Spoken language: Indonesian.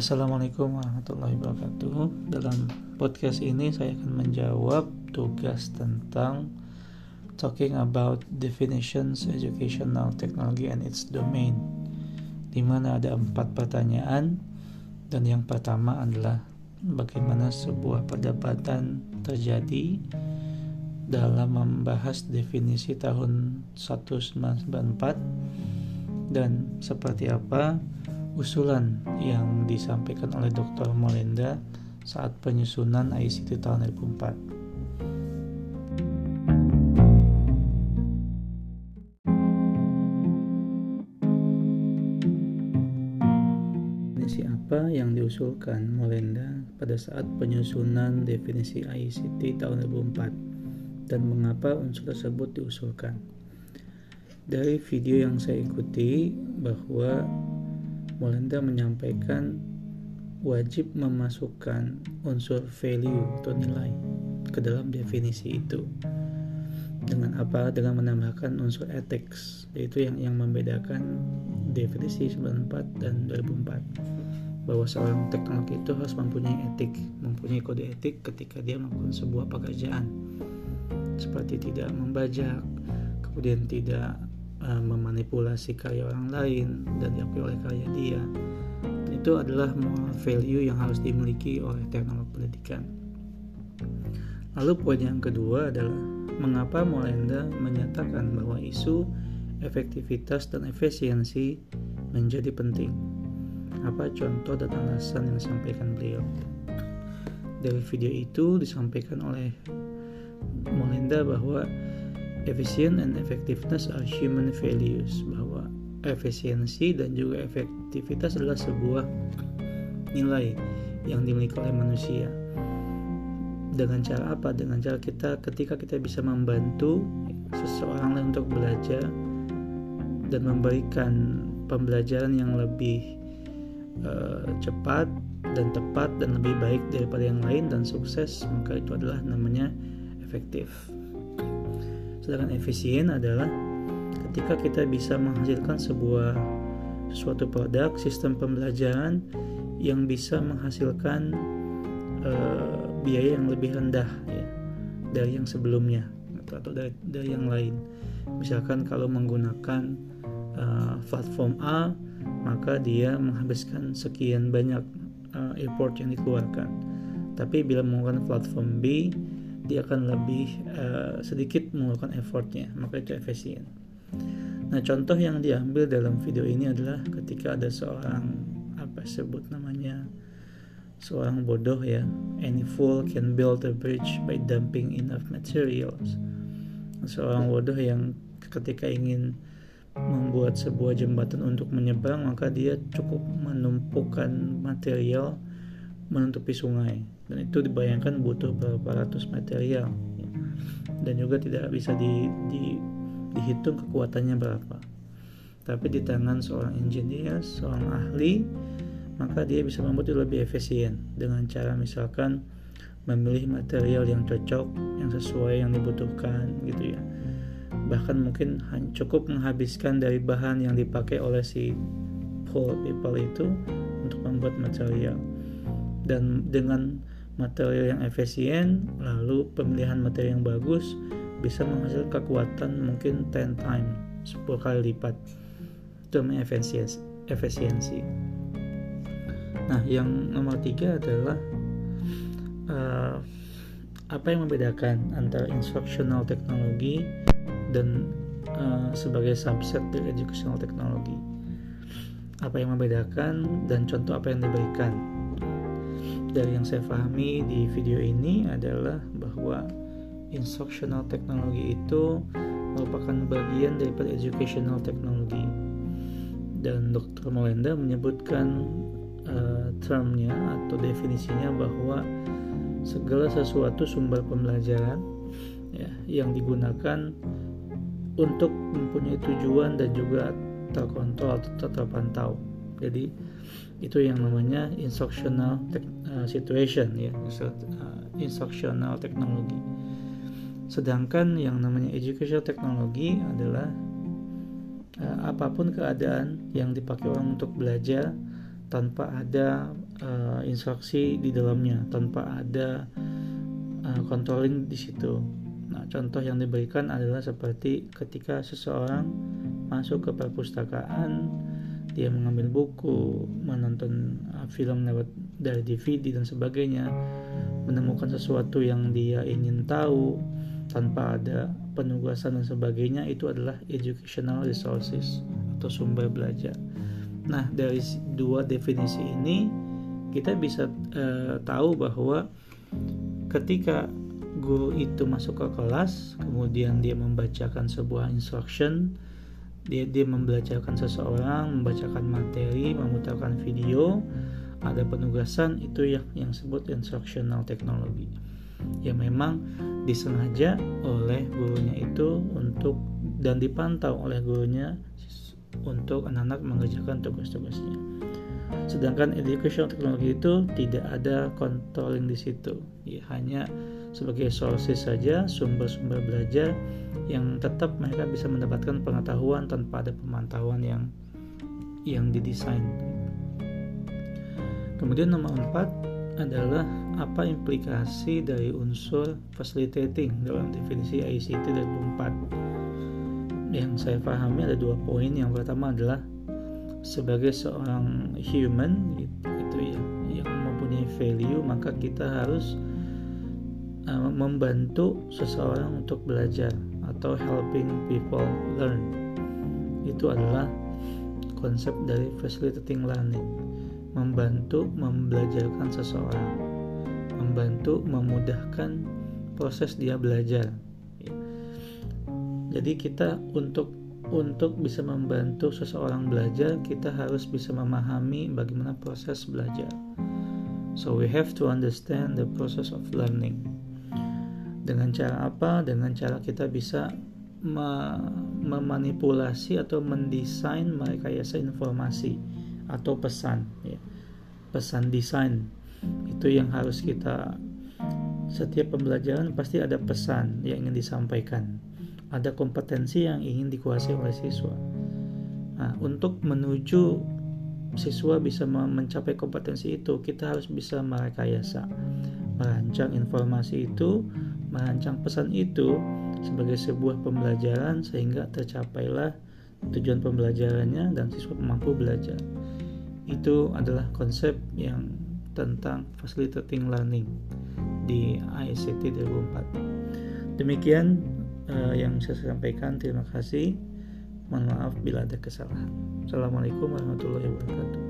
Assalamualaikum warahmatullahi wabarakatuh. Dalam podcast ini saya akan menjawab tugas tentang talking about definitions educational technology and its domain. Di mana ada empat pertanyaan dan yang pertama adalah bagaimana sebuah perdebatan terjadi dalam membahas definisi tahun 1994 dan seperti apa usulan yang disampaikan oleh Dr. Molenda saat penyusunan ICT tahun 2004. Definisi apa yang diusulkan Molenda pada saat penyusunan definisi ICT tahun 2004 dan mengapa unsur tersebut diusulkan? Dari video yang saya ikuti bahwa Molenda menyampaikan wajib memasukkan unsur value atau nilai ke dalam definisi itu. Dengan apa? Dengan menambahkan unsur ethics, yaitu yang yang membedakan definisi 94 dan 2004 bahwa seorang teknologi itu harus mempunyai etik, mempunyai kode etik ketika dia melakukan sebuah pekerjaan, seperti tidak membajak, kemudian tidak uh, memanipulasi karya orang lain dan diakui oleh karya dia itu adalah moral value yang harus dimiliki oleh teknolog pendidikan. Lalu poin yang kedua adalah mengapa Molenda menyatakan bahwa isu efektivitas dan efisiensi menjadi penting. Apa contoh dan alasan yang disampaikan beliau? Dari video itu disampaikan oleh Molenda bahwa efisien and effectiveness are human values bahwa efisiensi dan juga efektivitas adalah sebuah nilai yang dimiliki oleh manusia. Dengan cara apa? Dengan cara kita ketika kita bisa membantu seseorang lain untuk belajar dan memberikan pembelajaran yang lebih uh, cepat dan tepat dan lebih baik daripada yang lain dan sukses maka itu adalah namanya efektif sedangkan efisien adalah ketika kita bisa menghasilkan sebuah suatu produk sistem pembelajaran yang bisa menghasilkan uh, biaya yang lebih rendah ya dari yang sebelumnya atau dari, dari yang lain. Misalkan kalau menggunakan uh, platform A maka dia menghabiskan sekian banyak uh, effort yang dikeluarkan. Tapi bila menggunakan platform B dia akan lebih uh, sedikit mengeluarkan effortnya. Maka itu efisien. Nah contoh yang diambil dalam video ini adalah ketika ada seorang apa sebut namanya seorang bodoh ya. Any fool can build a bridge by dumping enough materials. Seorang bodoh yang ketika ingin membuat sebuah jembatan untuk menyeberang maka dia cukup menumpukan material menutupi sungai. Dan itu dibayangkan butuh beberapa ratus material ya. dan juga tidak bisa di, di, dihitung kekuatannya berapa. Tapi di tangan seorang engineer seorang ahli maka dia bisa membuat itu lebih efisien dengan cara misalkan memilih material yang cocok yang sesuai yang dibutuhkan gitu ya. Bahkan mungkin cukup menghabiskan dari bahan yang dipakai oleh si poor people itu untuk membuat material dan dengan material yang efisien lalu pemilihan materi yang bagus bisa menghasilkan kekuatan mungkin 10 times 10 kali lipat. Itu efisiensi. nah yang nomor tiga adalah uh, apa yang membedakan antara instructional technology dan uh, sebagai subset dari educational technology apa yang membedakan dan contoh apa yang diberikan dari yang saya pahami di video ini adalah bahwa instructional technology itu merupakan bagian daripada educational technology dan Dr. Molenda menyebutkan uh, termnya atau definisinya bahwa segala sesuatu sumber pembelajaran ya, yang digunakan untuk mempunyai tujuan dan juga terkontrol atau terpantau jadi itu yang namanya instructional uh, situation ya uh, instructional technology sedangkan yang namanya educational technology adalah uh, apa pun keadaan yang dipakai orang untuk belajar tanpa ada uh, instruksi di dalamnya tanpa ada uh, controlling di situ. Nah, contoh yang diberikan adalah seperti ketika seseorang masuk ke perpustakaan, dia mengambil buku, menonton uh, film lewat dari DVD dan sebagainya, menemukan sesuatu yang dia ingin tahu tanpa ada penugasan dan sebagainya itu adalah educational resources atau sumber belajar. Nah, dari dua definisi ini kita bisa uh, tahu bahwa ketika guru itu masuk ke kelas, kemudian dia membacakan sebuah instruction, dia dia membelajarkan seseorang, membacakan materi, memutarkan video, ada penugasan itu yang yang disebut instructional technology yang memang disengaja oleh gurunya itu untuk dan dipantau oleh gurunya untuk anak-anak mengerjakan tugas-tugasnya. Sedangkan educational technology itu tidak ada controlling di situ, ya, hanya sebagai sources saja sumber-sumber belajar yang tetap mereka bisa mendapatkan pengetahuan tanpa ada pemantauan yang yang didesain Kemudian nomor empat adalah apa implikasi dari unsur facilitating dalam definisi ICT 2004. Yang saya pahami ada dua poin. Yang pertama adalah sebagai seorang human itu yang yang mempunyai value maka kita harus uh, membantu seseorang untuk belajar atau helping people learn. Itu adalah konsep dari facilitating learning membantu membelajarkan seseorang, membantu memudahkan proses dia belajar. Jadi kita untuk untuk bisa membantu seseorang belajar, kita harus bisa memahami bagaimana proses belajar. So we have to understand the process of learning. Dengan cara apa? Dengan cara kita bisa memanipulasi atau mendesain merekayasa informasi atau pesan ya. pesan desain itu yang harus kita setiap pembelajaran pasti ada pesan yang ingin disampaikan ada kompetensi yang ingin dikuasai oleh siswa nah, untuk menuju siswa bisa mencapai kompetensi itu kita harus bisa merekayasa merancang informasi itu merancang pesan itu sebagai sebuah pembelajaran sehingga tercapailah tujuan pembelajarannya dan siswa mampu belajar. Itu adalah konsep yang tentang facilitating learning di ICT 2004 demikian uh, yang saya sampaikan. Terima kasih. Mohon maaf bila ada kesalahan. Assalamualaikum warahmatullahi wabarakatuh